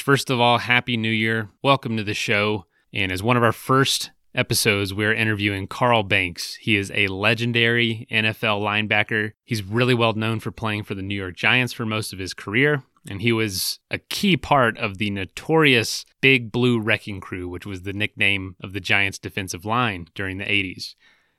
First of all, Happy New Year. Welcome to the show. And as one of our first episodes, we're interviewing Carl Banks. He is a legendary NFL linebacker. He's really well known for playing for the New York Giants for most of his career. And he was a key part of the notorious Big Blue Wrecking Crew, which was the nickname of the Giants' defensive line during the 80s.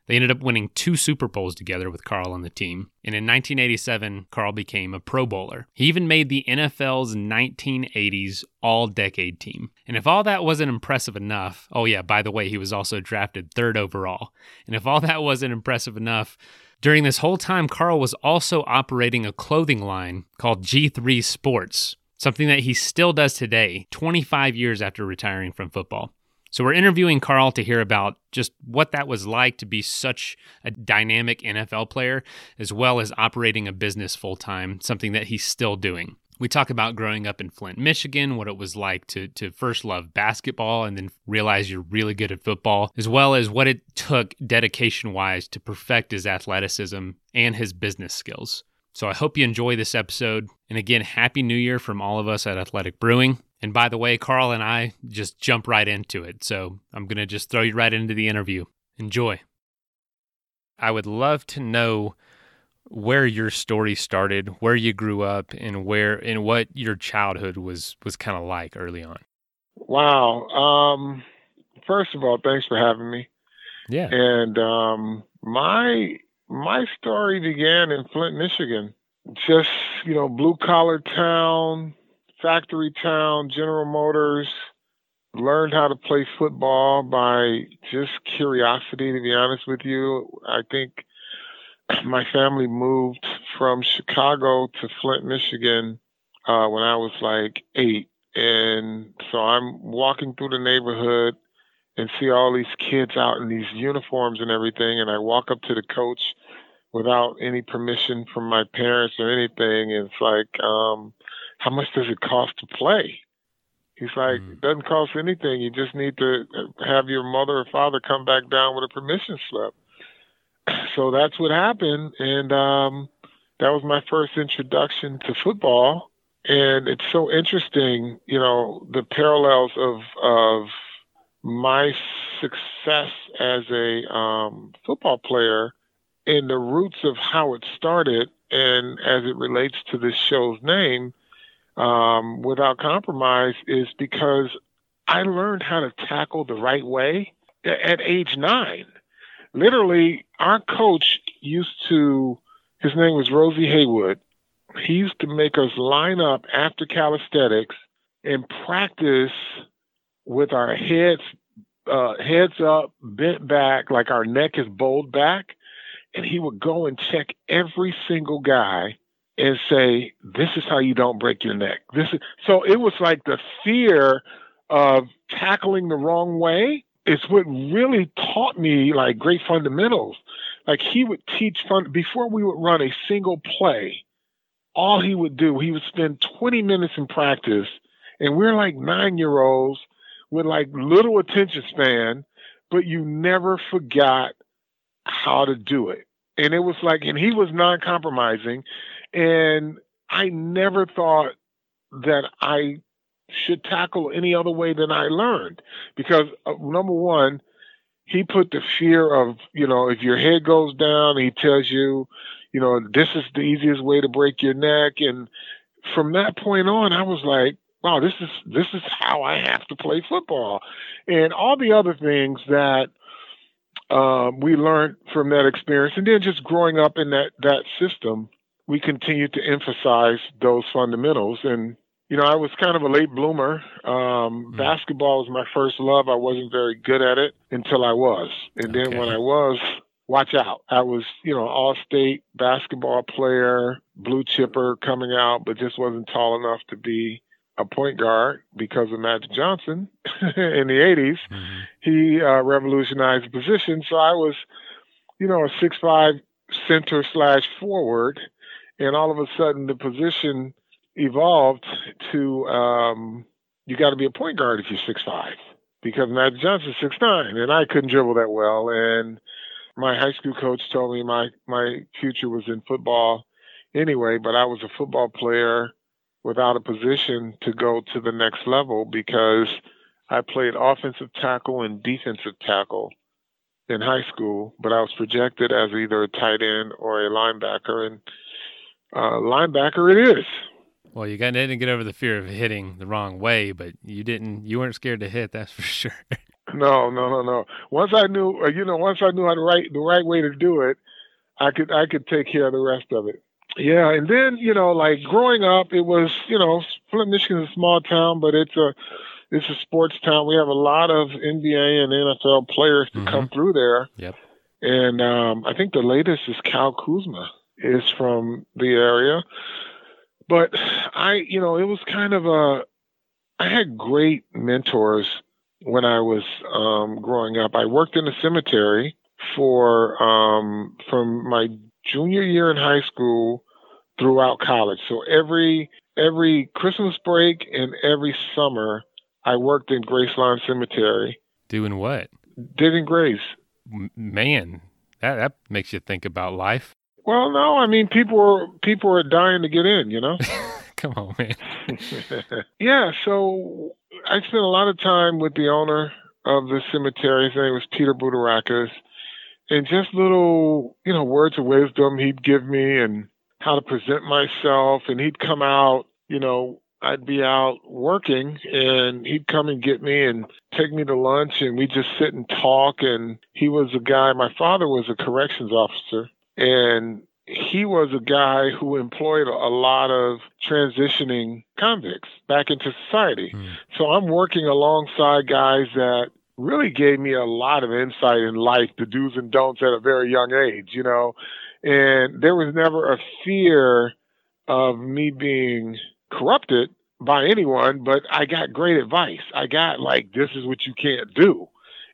They ended up winning two Super Bowls together with Carl on the team. And in 1987, Carl became a Pro Bowler. He even made the NFL's 1980s All Decade team. And if all that wasn't impressive enough, oh, yeah, by the way, he was also drafted third overall. And if all that wasn't impressive enough, during this whole time, Carl was also operating a clothing line called G3 Sports, something that he still does today, 25 years after retiring from football. So we're interviewing Carl to hear about just what that was like to be such a dynamic NFL player, as well as operating a business full time, something that he's still doing. We talk about growing up in Flint, Michigan, what it was like to to first love basketball and then realize you're really good at football, as well as what it took dedication wise to perfect his athleticism and his business skills. So I hope you enjoy this episode. And again, Happy New Year from all of us at Athletic Brewing. And by the way, Carl and I just jump right into it. So I'm going to just throw you right into the interview. Enjoy. I would love to know where your story started, where you grew up, and where and what your childhood was was kind of like early on. Wow. Um, first of all, thanks for having me. Yeah. And um, my my story began in Flint, Michigan. Just you know, blue collar town, factory town, General Motors. Learned how to play football by just curiosity, to be honest with you. I think my family moved from Chicago to Flint, Michigan uh, when I was like eight. And so I'm walking through the neighborhood and see all these kids out in these uniforms and everything. And I walk up to the coach without any permission from my parents or anything. And it's like, um, how much does it cost to play? He's like, mm. it doesn't cost anything. You just need to have your mother or father come back down with a permission slip. So that's what happened. And um, that was my first introduction to football. And it's so interesting, you know, the parallels of, of my success as a um, football player and the roots of how it started and as it relates to this show's name – um, without compromise is because I learned how to tackle the right way at age nine. Literally, our coach used to, his name was Rosie Haywood. He used to make us line up after calisthenics and practice with our heads uh, heads up, bent back, like our neck is bowled back. And he would go and check every single guy and say, "This is how you don't break your neck." This is so. It was like the fear of tackling the wrong way is what really taught me like great fundamentals. Like he would teach fun before we would run a single play. All he would do, he would spend 20 minutes in practice, and we're like nine year olds with like little attention span, but you never forgot how to do it. And it was like, and he was non compromising. And I never thought that I should tackle any other way than I learned because uh, number one, he put the fear of, you know, if your head goes down, he tells you, you know, this is the easiest way to break your neck. And from that point on, I was like, wow, this is this is how I have to play football. And all the other things that um, we learned from that experience, and then just growing up in that that system, we continued to emphasize those fundamentals. And, you know, I was kind of a late bloomer. Um, mm. Basketball was my first love. I wasn't very good at it until I was. And then when I was, watch out. I was, you know, all state basketball player, blue chipper coming out, but just wasn't tall enough to be a point guard because of Magic Johnson in the 80s. Mm-hmm. He uh, revolutionized the position. So I was, you know, a six-five center slash forward. And all of a sudden the position evolved to um, you got to be a point guard if you're six-five because Magic Johnson's six-nine. And I couldn't dribble that well. And my high school coach told me my, my future was in football anyway, but I was a football player without a position to go to the next level because I played offensive tackle and defensive tackle in high school, but I was projected as either a tight end or a linebacker, and uh, linebacker it is. Well, you got didn't get over the fear of hitting the wrong way, but you didn't. You weren't scared to hit. That's for sure. no, no, no, no. Once I knew, uh, you know, once I knew how to right the right way to do it, I could I could take care of the rest of it. Yeah, and then you know, like growing up, it was you know, Flint, Michigan is a small town, but it's a it's a sports town. We have a lot of NBA and NFL players to mm-hmm. come through there. Yep. And um, I think the latest is Cal Kuzma is from the area. But I, you know, it was kind of a. I had great mentors when I was um, growing up. I worked in a cemetery for um, from my junior year in high school throughout college. So every every Christmas break and every summer, I worked in Gracelawn Cemetery. Doing what? Digging graves. Man, that that makes you think about life. Well, no, I mean people are people are dying to get in. You know. Come on, man. yeah, so I spent a lot of time with the owner of the cemetery. His name was Peter Budarakis. And just little, you know, words of wisdom he'd give me and how to present myself. And he'd come out, you know, I'd be out working and he'd come and get me and take me to lunch and we'd just sit and talk. And he was a guy, my father was a corrections officer and he was a guy who employed a lot of transitioning convicts back into society. Mm. So I'm working alongside guys that really gave me a lot of insight in life, the do's and don'ts at a very young age, you know. And there was never a fear of me being corrupted by anyone, but I got great advice. I got like, this is what you can't do.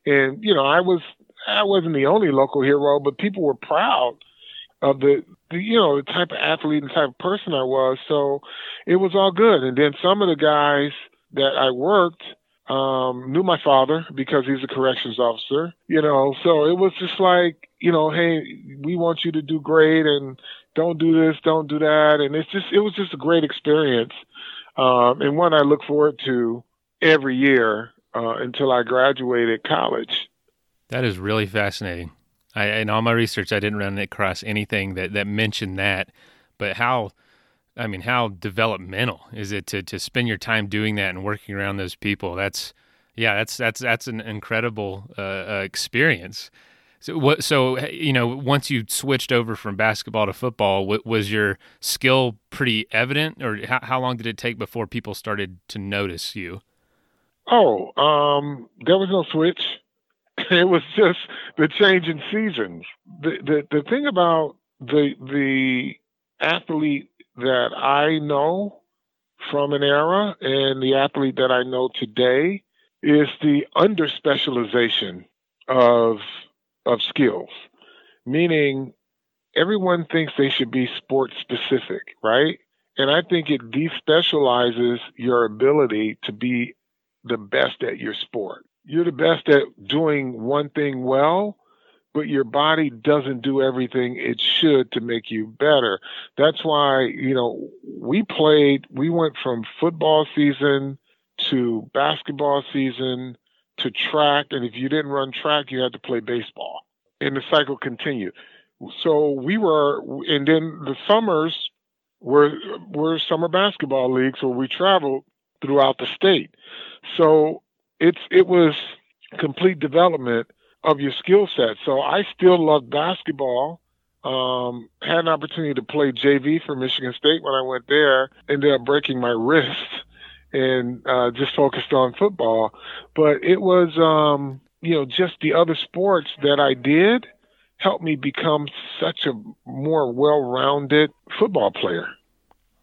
And, you know, I was, I wasn't the only local hero, but people were proud of the, the, you know, the type of athlete and type of person I was. So it was all good. And then some of the guys that I worked um, knew my father because he's a corrections officer, you know, so it was just like, you know, hey, we want you to do great and don't do this, don't do that. And it's just, it was just a great experience. Um, and one I look forward to every year uh, until I graduated college. That is really fascinating. I, in all my research, I didn't run across anything that, that mentioned that, but how I mean, how developmental is it to to spend your time doing that and working around those people? That's yeah, that's that's that's an incredible uh, uh, experience. So what? So you know, once you switched over from basketball to football, was your skill pretty evident, or how, how long did it take before people started to notice you? Oh, um, there was no switch. It was just the change in seasons. The the the thing about the the athlete that I know from an era and the athlete that I know today is the under specialization of of skills, meaning everyone thinks they should be sport specific, right? And I think it despecializes your ability to be the best at your sport. You're the best at doing one thing well, but your body doesn't do everything it should to make you better. That's why, you know, we played, we went from football season to basketball season to track. And if you didn't run track, you had to play baseball. And the cycle continued. So we were, and then the summers were, were summer basketball leagues where we traveled throughout the state. So it's, it was complete development of your skill set. So I still love basketball. Um, had an opportunity to play JV for Michigan State when I went there. Ended up breaking my wrist and uh, just focused on football. But it was, um, you know, just the other sports that I did helped me become such a more well-rounded football player.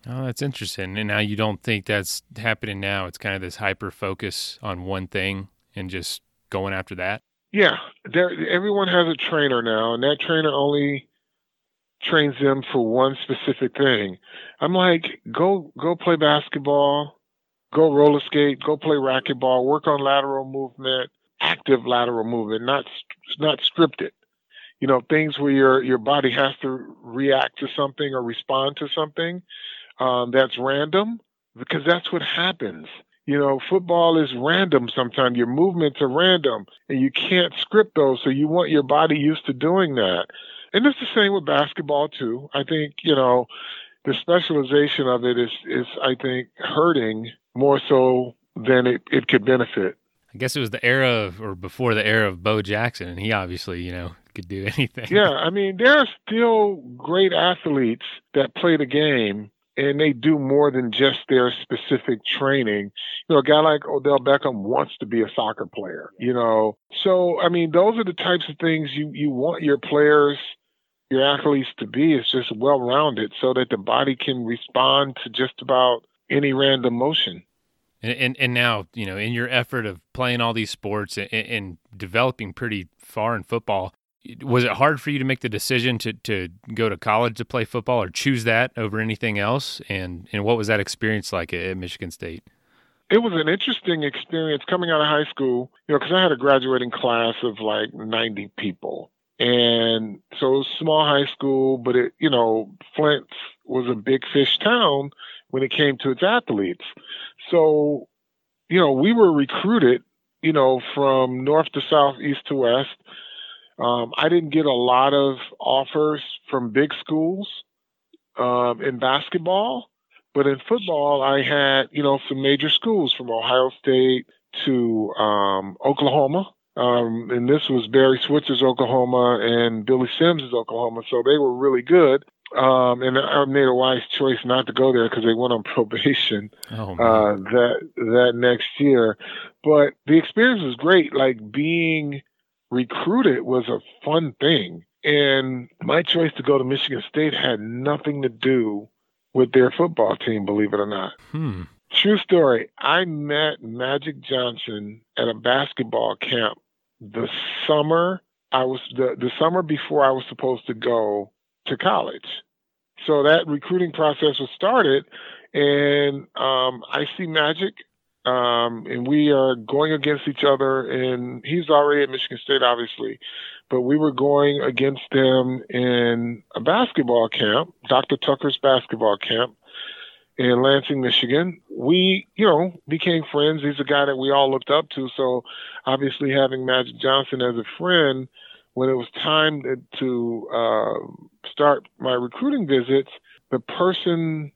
Oh, that's interesting. And now you don't think that's happening now. It's kind of this hyper focus on one thing and just going after that. Yeah, there. Everyone has a trainer now, and that trainer only trains them for one specific thing. I'm like, go go play basketball, go roller skate, go play racquetball, work on lateral movement, active lateral movement, not not scripted. You know, things where your your body has to react to something or respond to something um, that's random, because that's what happens. You know, football is random sometimes. Your movements are random and you can't script those. So you want your body used to doing that. And it's the same with basketball too. I think, you know, the specialization of it is is I think hurting more so than it, it could benefit. I guess it was the era of, or before the era of Bo Jackson, and he obviously, you know, could do anything. Yeah, I mean, there are still great athletes that play the game and they do more than just their specific training. You know, a guy like Odell Beckham wants to be a soccer player, you know. So, I mean, those are the types of things you, you want your players, your athletes to be, It's just well rounded so that the body can respond to just about any random motion. And, and, and now, you know, in your effort of playing all these sports and, and developing pretty far in football, was it hard for you to make the decision to, to go to college to play football or choose that over anything else? And, and what was that experience like at, Michigan State? It was an interesting experience coming out of high school, you know, because I had a graduating class of like 90 people. And so it was small high school, but it, you know, Flint was a big fish town when it came to its athletes. So, you know, we were recruited, you know, from north to south, east to west um, I didn't get a lot of offers from big schools um, in basketball, but in football, I had you know some major schools from Ohio State to um, Oklahoma. Um, and this was Barry Switzer's Oklahoma and Billy Sims's Oklahoma, so they were really good. Um, and I made a wise choice not to go there because they went on probation oh, uh, that that next year. But the experience was great, like being recruited was a fun thing. And my choice to go to Michigan State had nothing to do with their football team, believe it or not. Hmm. True story. I met Magic Johnson at a basketball camp the summer I was the, the summer before I was supposed to go to college. So that recruiting process was started and um, I see Magic um, and we are going against each other. And he's already at Michigan State, obviously, but we were going against them in a basketball camp, Dr. Tucker's basketball camp in Lansing, Michigan. We, you know, became friends. He's a guy that we all looked up to. So obviously, having Magic Johnson as a friend, when it was time to, uh, start my recruiting visits, the person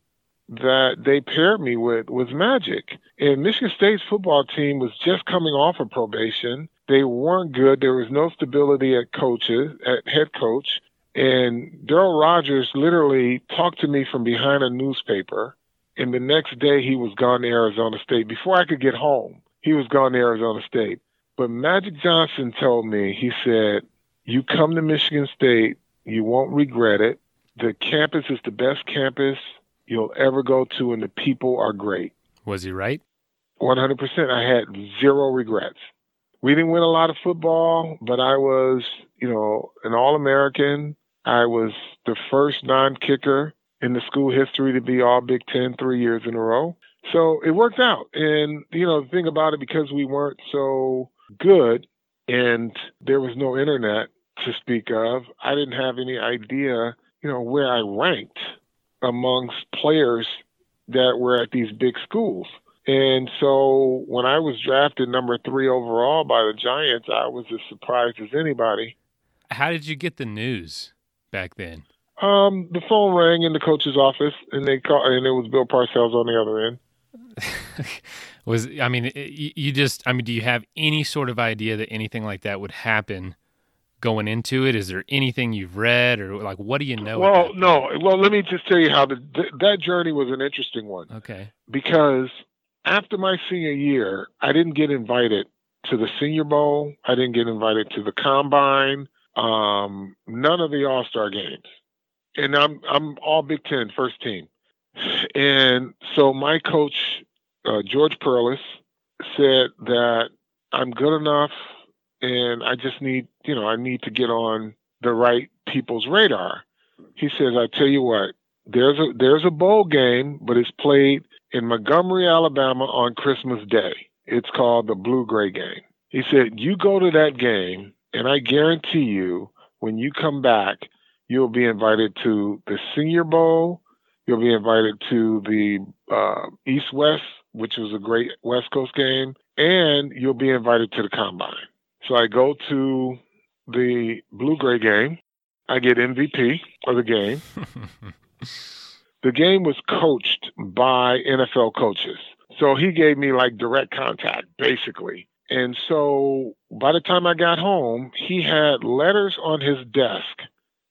that they paired me with was Magic. And Michigan State's football team was just coming off of probation. They weren't good. There was no stability at coaches, at head coach. And Darryl Rogers literally talked to me from behind a newspaper. And the next day he was gone to Arizona State. Before I could get home, he was gone to Arizona State. But Magic Johnson told me, he said, You come to Michigan State, you won't regret it. The campus is the best campus you'll ever go to, and the people are great. Was he right? 100%. I had zero regrets. We didn't win a lot of football, but I was, you know, an All American. I was the first non kicker in the school history to be all Big Ten three years in a row. So it worked out. And, you know, the thing about it, because we weren't so good and there was no internet to speak of, I didn't have any idea, you know, where I ranked amongst players that were at these big schools. And so when I was drafted number three overall by the Giants, I was as surprised as anybody. How did you get the news back then? Um, the phone rang in the coach's office, and they called, and it was Bill Parcells on the other end. was I mean, you just I mean, do you have any sort of idea that anything like that would happen going into it? Is there anything you've read or like what do you know? Well, no. Well, let me just tell you how the that journey was an interesting one. Okay. Because after my senior year, I didn't get invited to the Senior Bowl. I didn't get invited to the Combine. um, none of the All Star games, and I'm I'm all Big Ten first team, and so my coach uh, George Perles said that I'm good enough, and I just need you know I need to get on the right people's radar. He says, I tell you what, there's a there's a bowl game, but it's played in Montgomery, Alabama on Christmas Day. It's called the Blue Gray game. He said, You go to that game, and I guarantee you, when you come back, you'll be invited to the Senior Bowl. You'll be invited to the uh, East West, which was a great West Coast game, and you'll be invited to the Combine. So I go to the Blue Gray game. I get MVP of the game. the game was coached by NFL coaches. So he gave me like direct contact, basically. And so by the time I got home, he had letters on his desk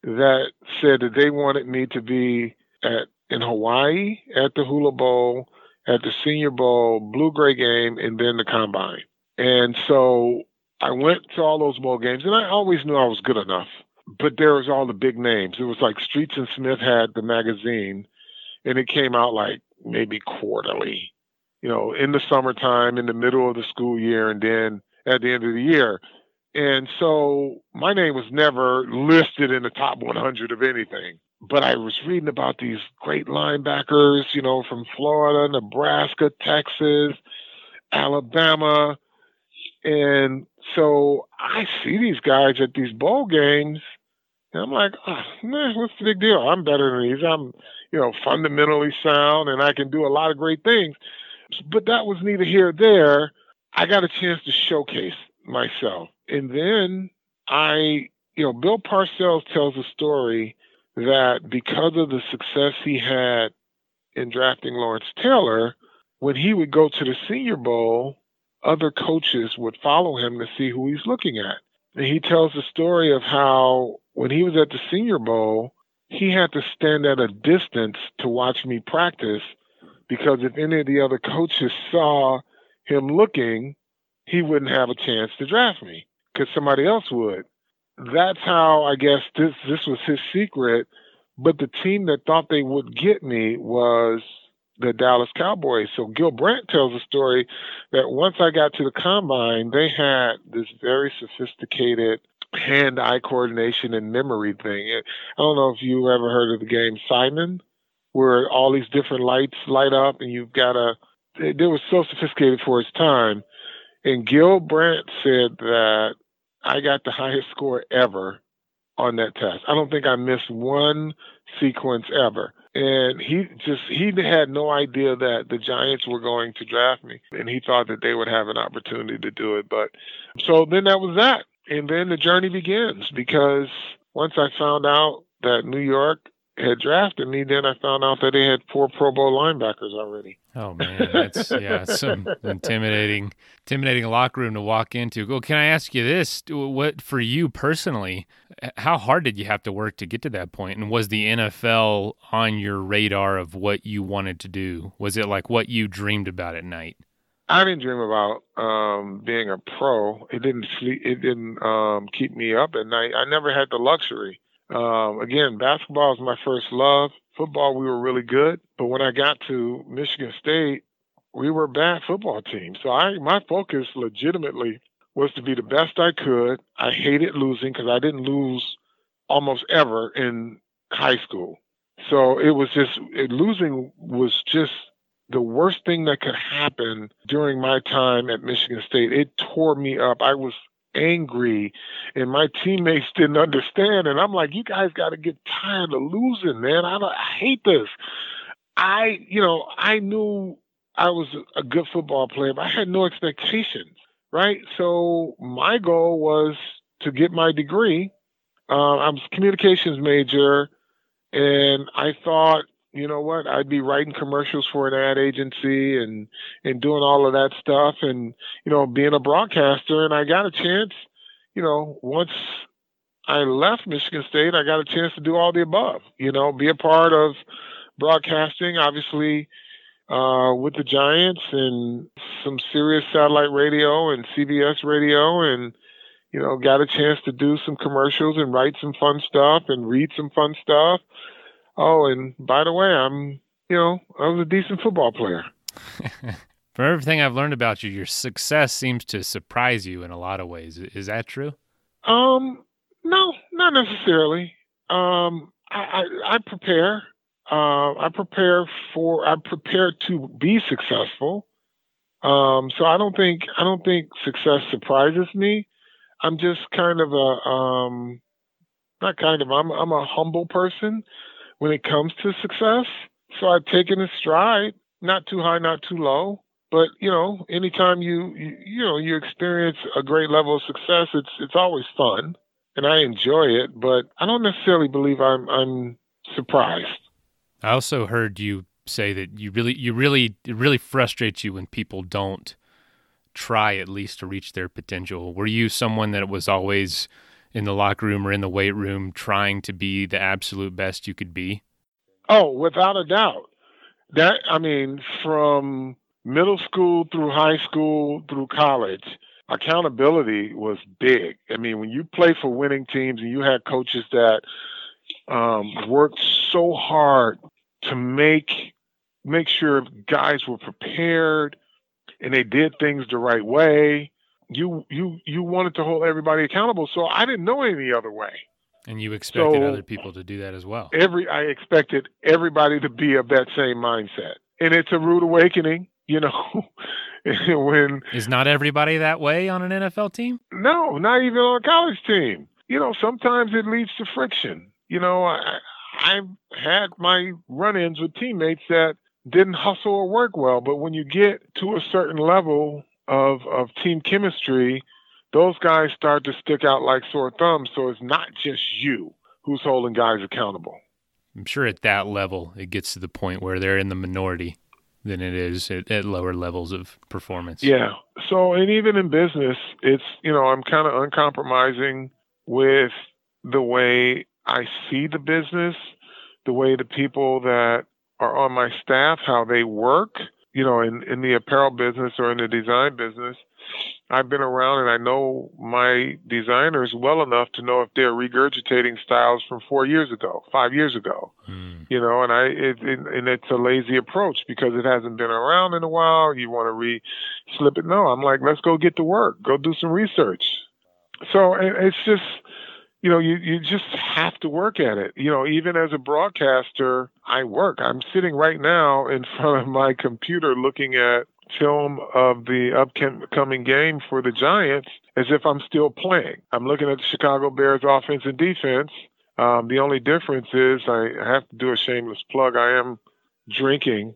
that said that they wanted me to be at in Hawaii at the Hula Bowl, at the Senior Bowl, Blue Gray game, and then the Combine. And so I went to all those bowl games, and I always knew I was good enough. But there was all the big names. It was like Streets and Smith had the magazine, and it came out like maybe quarterly you know, in the summertime, in the middle of the school year, and then at the end of the year. And so my name was never listed in the top 100 of anything. But I was reading about these great linebackers, you know, from Florida, Nebraska, Texas, Alabama. And so I see these guys at these bowl games, and I'm like, ah, oh, man, what's the big deal? I'm better than these. I'm, you know, fundamentally sound, and I can do a lot of great things but that was neither here nor there. I got a chance to showcase myself. And then I, you know, Bill Parcells tells a story that because of the success he had in drafting Lawrence Taylor, when he would go to the Senior Bowl, other coaches would follow him to see who he's looking at. And he tells the story of how when he was at the Senior Bowl, he had to stand at a distance to watch me practice because if any of the other coaches saw him looking, he wouldn't have a chance to draft me because somebody else would. That's how I guess this this was his secret. But the team that thought they would get me was the Dallas Cowboys. So Gil Brandt tells a story that once I got to the combine, they had this very sophisticated hand-eye coordination and memory thing. I don't know if you ever heard of the game Simon where all these different lights light up and you've got a it, it was so sophisticated for its time and gil brandt said that i got the highest score ever on that test i don't think i missed one sequence ever and he just he had no idea that the giants were going to draft me. And he thought that they would have an opportunity to do it. But so then that was that. And then the journey begins because once i found out that new york had drafted me, then I found out that they had four Pro Bowl linebackers already. Oh man, that's yeah, it's some intimidating, intimidating locker room to walk into. Well, can I ask you this? What for you personally? How hard did you have to work to get to that point? And was the NFL on your radar of what you wanted to do? Was it like what you dreamed about at night? I didn't dream about um, being a pro. It didn't sleep. It didn't um, keep me up at night. I never had the luxury um, again, basketball was my first love. Football, we were really good, but when I got to Michigan State, we were a bad football team. So I, my focus, legitimately, was to be the best I could. I hated losing because I didn't lose almost ever in high school. So it was just it, losing was just the worst thing that could happen during my time at Michigan State. It tore me up. I was angry and my teammates didn't understand and i'm like you guys got to get tired of losing man. I, I hate this. I you know i knew i was a good football player but i had no expectations right? So my goal was to get my degree. Uh, i was communications major and i thought you know what i'd be writing commercials for an ad agency and and doing all of that stuff and you know being a broadcaster and i got a chance you know once i left michigan state i got a chance to do all the above you know be a part of broadcasting obviously uh, with the giants and some Sirius satellite radio and cbs radio and you know, got a chance to do some commercials and write some fun stuff and read some fun stuff. Oh, and by the way, I'm, you know, I was a decent football player. From everything I've learned about you, your success seems to surprise you in a lot of ways. Is that true? Um, no, not necessarily. Um, I, I, I prepare. Uh, I prepare for. I prepare to be successful. Um, so I don't think I don't think success surprises me. I'm just kind of a um, not kind of. I'm I'm a humble person when it comes to success. So I've taken a stride, not too high, not too low. But you know, anytime you, you you know you experience a great level of success, it's it's always fun, and I enjoy it. But I don't necessarily believe I'm I'm surprised. I also heard you say that you really you really it really frustrates you when people don't try at least to reach their potential. Were you someone that was always in the locker room or in the weight room trying to be the absolute best you could be? Oh, without a doubt. That I mean, from middle school through high school through college, accountability was big. I mean, when you play for winning teams and you had coaches that um, worked so hard to make make sure guys were prepared and they did things the right way. You you you wanted to hold everybody accountable, so I didn't know any other way. And you expected so other people to do that as well. Every I expected everybody to be of that same mindset, and it's a rude awakening. You know, when is not everybody that way on an NFL team? No, not even on a college team. You know, sometimes it leads to friction. You know, I I've had my run-ins with teammates that didn't hustle or work well. But when you get to a certain level of of team chemistry, those guys start to stick out like sore thumbs. So it's not just you who's holding guys accountable. I'm sure at that level it gets to the point where they're in the minority than it is at, at lower levels of performance. Yeah. So and even in business, it's you know I'm kind of uncompromising with the way I see the business, the way the people that are on my staff, how they work. You know, in, in the apparel business or in the design business, I've been around and I know my designers well enough to know if they're regurgitating styles from four years ago, five years ago. Mm. You know, and I it, it, and it's a lazy approach because it hasn't been around in a while. You want to re slip it? No, I'm like, let's go get to work, go do some research. So it's just you know, you, you just have to work at it. You know, even as a broadcaster, I work. I'm sitting right now in front of my computer looking at film of the upcoming game for the Giants as if I'm still playing. I'm looking at the Chicago Bears offense and defense. Um, the only difference is I have to do a shameless plug. I am drinking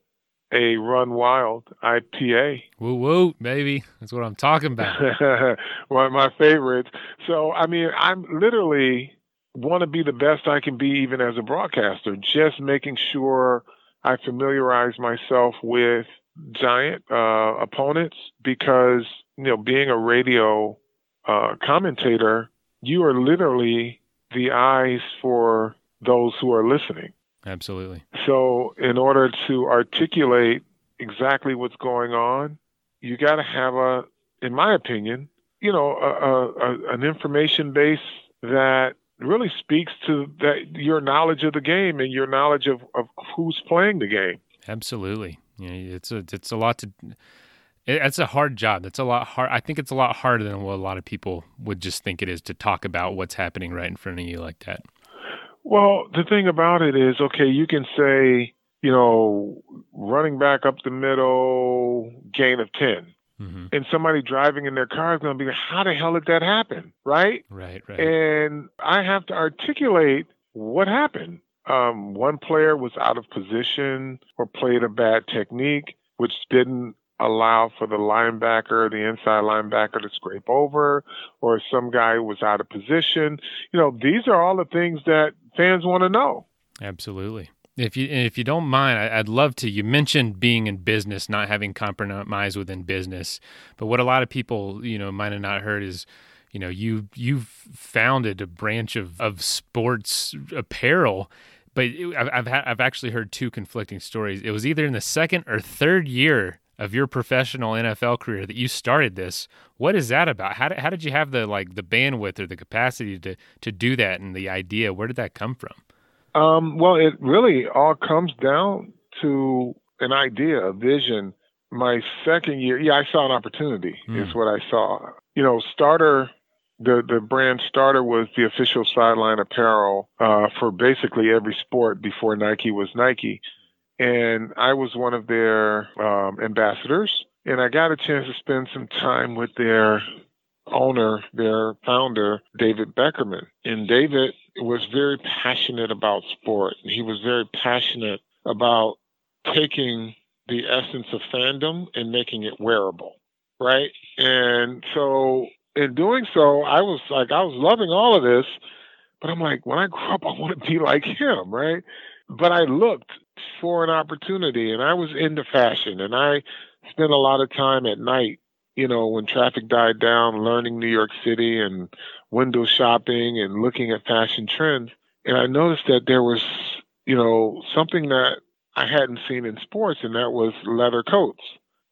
a Run Wild IPA. Woo woo, baby. That's what I'm talking about. One of my favorites. So, I mean, I'm literally want to be the best I can be even as a broadcaster, just making sure I familiarize myself with giant uh, opponents because, you know, being a radio uh, commentator, you are literally the eyes for those who are listening. Absolutely. So, in order to articulate exactly what's going on, you got to have a, in my opinion, you know, a, a, an information base that really speaks to that your knowledge of the game and your knowledge of, of who's playing the game. Absolutely. Yeah, it's a it's a lot to. It's a hard job. It's a lot hard. I think it's a lot harder than what a lot of people would just think it is to talk about what's happening right in front of you like that. Well, the thing about it is, okay, you can say, you know, running back up the middle, gain of 10. Mm-hmm. And somebody driving in their car is going to be like, how the hell did that happen? Right? Right, right. And I have to articulate what happened. Um, one player was out of position or played a bad technique, which didn't allow for the linebacker, the inside linebacker to scrape over, or some guy was out of position. You know, these are all the things that fans want to know. Absolutely. If you if you don't mind, I'd love to. You mentioned being in business, not having compromise within business, but what a lot of people you know might have not heard is, you know, you you've founded a branch of of sports apparel but I've I've, I've actually heard two conflicting stories. It was either in the second or third year of your professional NFL career that you started this. What is that about? How did, how did you have the like the bandwidth or the capacity to to do that and the idea? Where did that come from? Um, well, it really all comes down to an idea, a vision. My second year, yeah, I saw an opportunity. Mm. Is what I saw. You know, starter the the brand starter was the official sideline apparel uh, for basically every sport before Nike was Nike, and I was one of their um, ambassadors. And I got a chance to spend some time with their owner, their founder, David Beckerman. And David was very passionate about sport. He was very passionate about taking the essence of fandom and making it wearable, right? And so in doing so, I was like, I was loving all of this, but I'm like, when I grow up, I want to be like him, right? But I looked for an opportunity and I was into fashion and I spent a lot of time at night, you know, when traffic died down, learning New York City and window shopping and looking at fashion trends. And I noticed that there was, you know, something that I hadn't seen in sports, and that was leather coats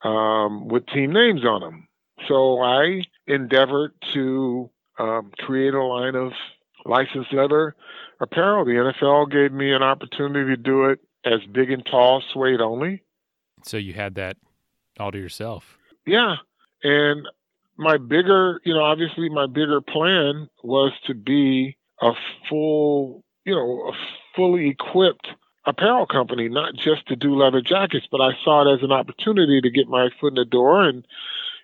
um, with team names on them. So I endeavored to um, create a line of licensed leather apparel. The NFL gave me an opportunity to do it as big and tall suede only. So you had that all to yourself. Yeah. And my bigger, you know, obviously my bigger plan was to be a full, you know, a fully equipped apparel company, not just to do leather jackets, but I saw it as an opportunity to get my foot in the door and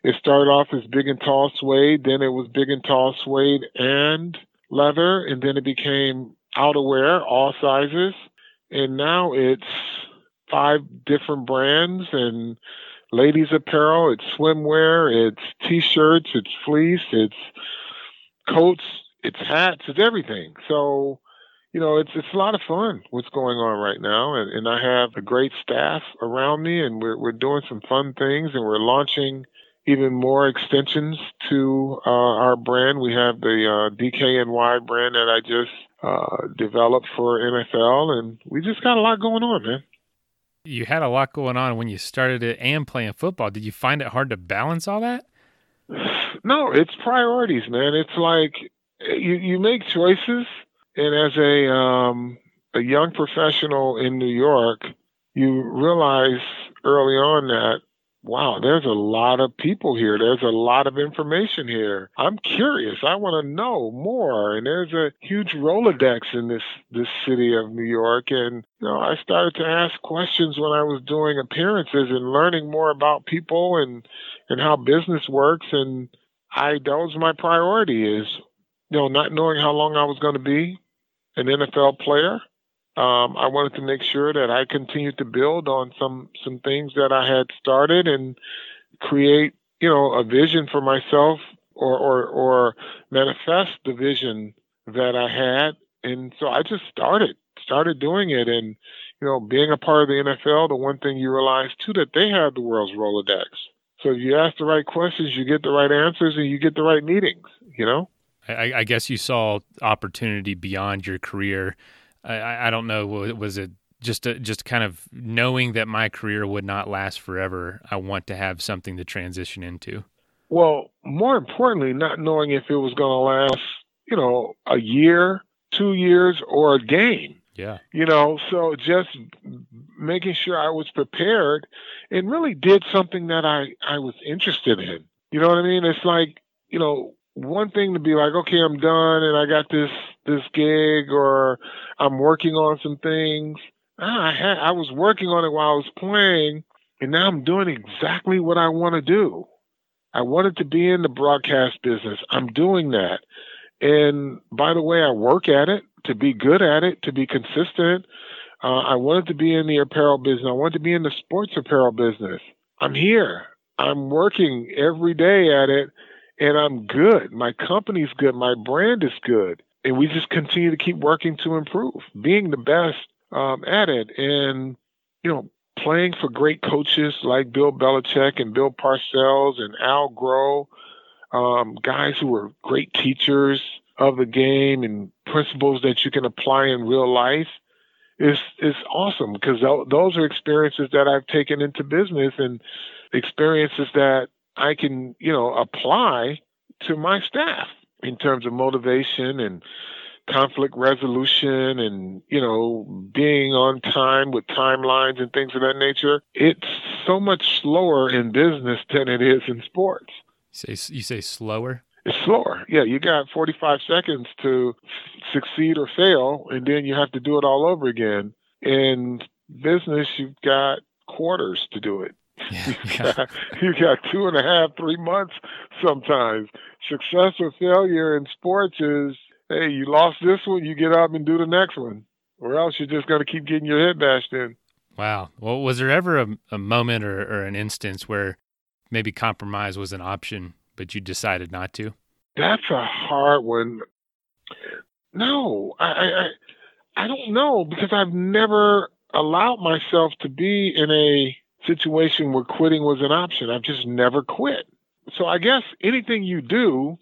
it started off as big and tall suede, then it was big and tall suede and leather, and then it became outerwear, all sizes, and now it's five different brands and ladies apparel, it's swimwear, it's t-shirts, it's fleece, it's coats, it's hats, it's everything. So, you know, it's it's a lot of fun what's going on right now, and, and I have a great staff around me, and we're we're doing some fun things, and we're launching even more extensions to uh, our brand. We have the uh, DKNY brand that I just uh, developed for NFL, and we just got a lot going on, man. You had a lot going on when you started it and playing football. Did you find it hard to balance all that? No, it's priorities, man. It's like you you make choices, and as a um, a young professional in New York, you realize early on that wow, there's a lot of people here. There's a lot of information here. I'm curious. I want to know more. And there's a huge Rolodex in this this city of New York. And you know, I started to ask questions when I was doing appearances and learning more about people and and how business works. And I that was my priority is you know not knowing how long I was going to be an NFL player um, I wanted to make sure that I continued to build on some some things that I had started and create, you know, a vision for myself or or, or manifest the vision that I had. And so I just started started doing it and you know, being a part of the NFL, the one thing you realize too that they have the world's Rolodex. So if you ask the right questions, you get the right answers and you get the right meetings, you know? I, I guess you saw opportunity beyond your career I, I don't know. Was it just a, just kind of knowing that my career would not last forever? I want to have something to transition into. Well, more importantly, not knowing if it was going to last, you know, a year, two years, or a game. Yeah. You know, so just making sure I was prepared and really did something that I, I was interested in. You know what I mean? It's like, you know, one thing to be like, okay, I'm done and I got this this gig or I'm working on some things. Ah, I had I was working on it while I was playing, and now I'm doing exactly what I want to do. I wanted to be in the broadcast business. I'm doing that. And by the way, I work at it to be good at it, to be consistent. Uh, I wanted to be in the apparel business. I wanted to be in the sports apparel business. I'm here. I'm working every day at it and I'm good. My company's good. My brand is good. And we just continue to keep working to improve, being the best um, at it. And, you know, playing for great coaches like Bill Belichick and Bill Parcells and Al Groh, um, guys who are great teachers of the game and principles that you can apply in real life is is awesome because those are experiences that I've taken into business and experiences that I can, you know, apply to my staff in terms of motivation and conflict resolution and you know being on time with timelines and things of that nature. It's so much slower in business than it is in sports. You say, you say slower? It's slower. Yeah you got 45 seconds to succeed or fail and then you have to do it all over again. In business you've got quarters to do it yeah, you, got, you got two and a half three months sometimes success or failure in sports is hey, you lost this one, you get up and do the next one, or else you're just going to keep getting your head bashed in. Wow. Well, was there ever a, a moment or, or an instance where maybe compromise was an option, but you decided not to? That's a hard one. No, I, I, I don't know because I've never allowed myself to be in a situation where quitting was an option. I've just never quit. So I guess anything you do,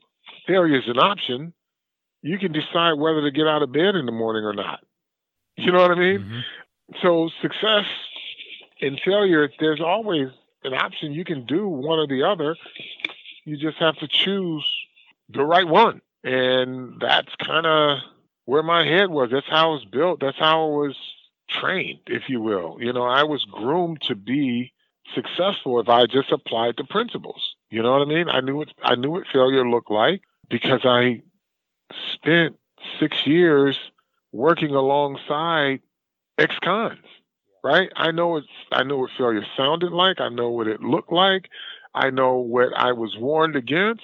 failure is an option you can decide whether to get out of bed in the morning or not. You know what I mean? Mm-hmm. So success and failure, there's always an option. You can do one or the other. You just have to choose the right one. And that's kind of where my head was. That's how I was built. That's how I was trained, if you will. You know, I was groomed to be successful if I just applied the principles. You know what I mean? I knew what I knew what failure looked like because I spent six years working alongside ex-cons, right? I know it's I know what failure sounded like. I know what it looked like. I know what I was warned against.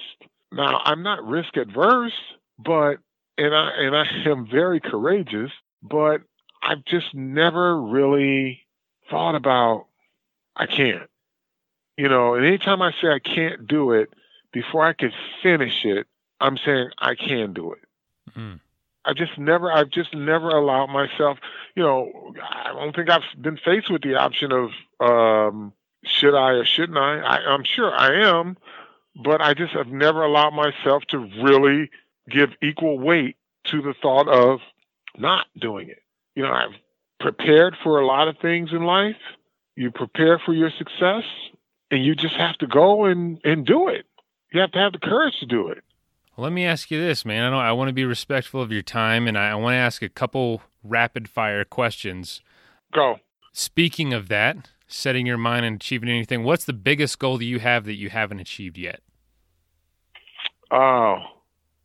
Now I'm not risk adverse, but and I and I am very courageous, but I've just never really thought about I can't. You know, and anytime I say I can't do it, before I can finish it, I'm saying I can do it. Mm. I just never, I've just never allowed myself, you know, I don't think I've been faced with the option of, um, should I or shouldn't I? I? I'm sure I am, but I just have never allowed myself to really give equal weight to the thought of not doing it. You know, I've prepared for a lot of things in life. You prepare for your success and you just have to go and, and do it. You have to have the courage to do it. Let me ask you this, man. I know I want to be respectful of your time, and I, I want to ask a couple rapid fire questions. Go. Speaking of that, setting your mind and achieving anything, what's the biggest goal that you have that you haven't achieved yet? Oh,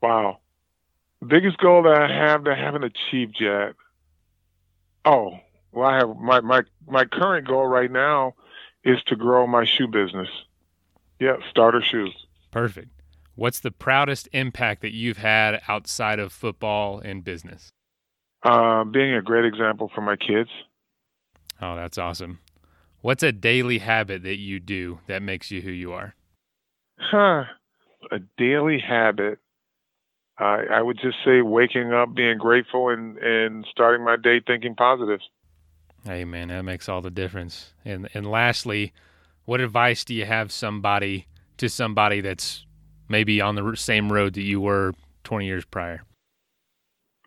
wow. Biggest goal that I have that I haven't achieved yet. Oh, well, I have my my my current goal right now is to grow my shoe business. Yeah, starter shoes. Perfect. What's the proudest impact that you've had outside of football and business? Uh, being a great example for my kids. Oh, that's awesome. What's a daily habit that you do that makes you who you are? Huh. A daily habit. I I would just say waking up, being grateful, and, and starting my day thinking positive. Hey, man, that makes all the difference. And and lastly, what advice do you have somebody to somebody that's maybe on the same road that you were 20 years prior?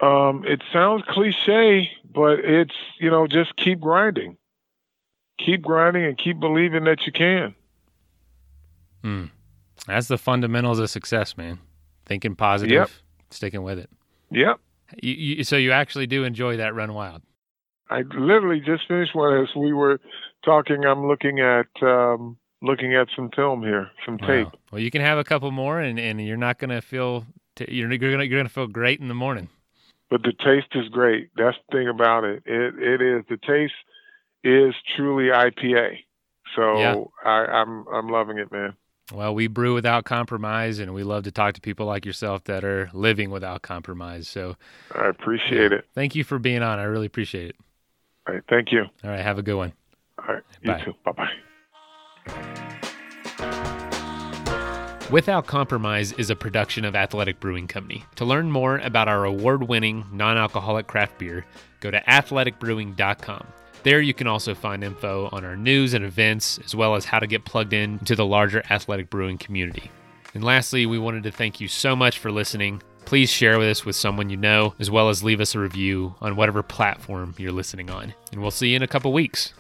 Um, it sounds cliche, but it's, you know, just keep grinding. Keep grinding and keep believing that you can. Hmm. That's the fundamentals of success, man. Thinking positive, yep. sticking with it. Yep. You, you, so you actually do enjoy that run wild. I literally just finished one as we were talking. I'm looking at um, looking at some film here, some wow. tape. Well, you can have a couple more, and, and you're not going to feel t- you're you're going you're going to feel great in the morning. But the taste is great. That's the thing about it. It it is the taste is truly IPA. So yeah. I, I'm I'm loving it, man. Well, we brew without compromise, and we love to talk to people like yourself that are living without compromise. So I appreciate yeah. it. Thank you for being on. I really appreciate it. All right. Thank you. All right. Have a good one. All right. You too. Bye bye. Without Compromise is a production of Athletic Brewing Company. To learn more about our award winning non alcoholic craft beer, go to athleticbrewing.com. There you can also find info on our news and events, as well as how to get plugged in to the larger athletic brewing community. And lastly, we wanted to thank you so much for listening. Please share with us with someone you know, as well as leave us a review on whatever platform you're listening on. And we'll see you in a couple weeks.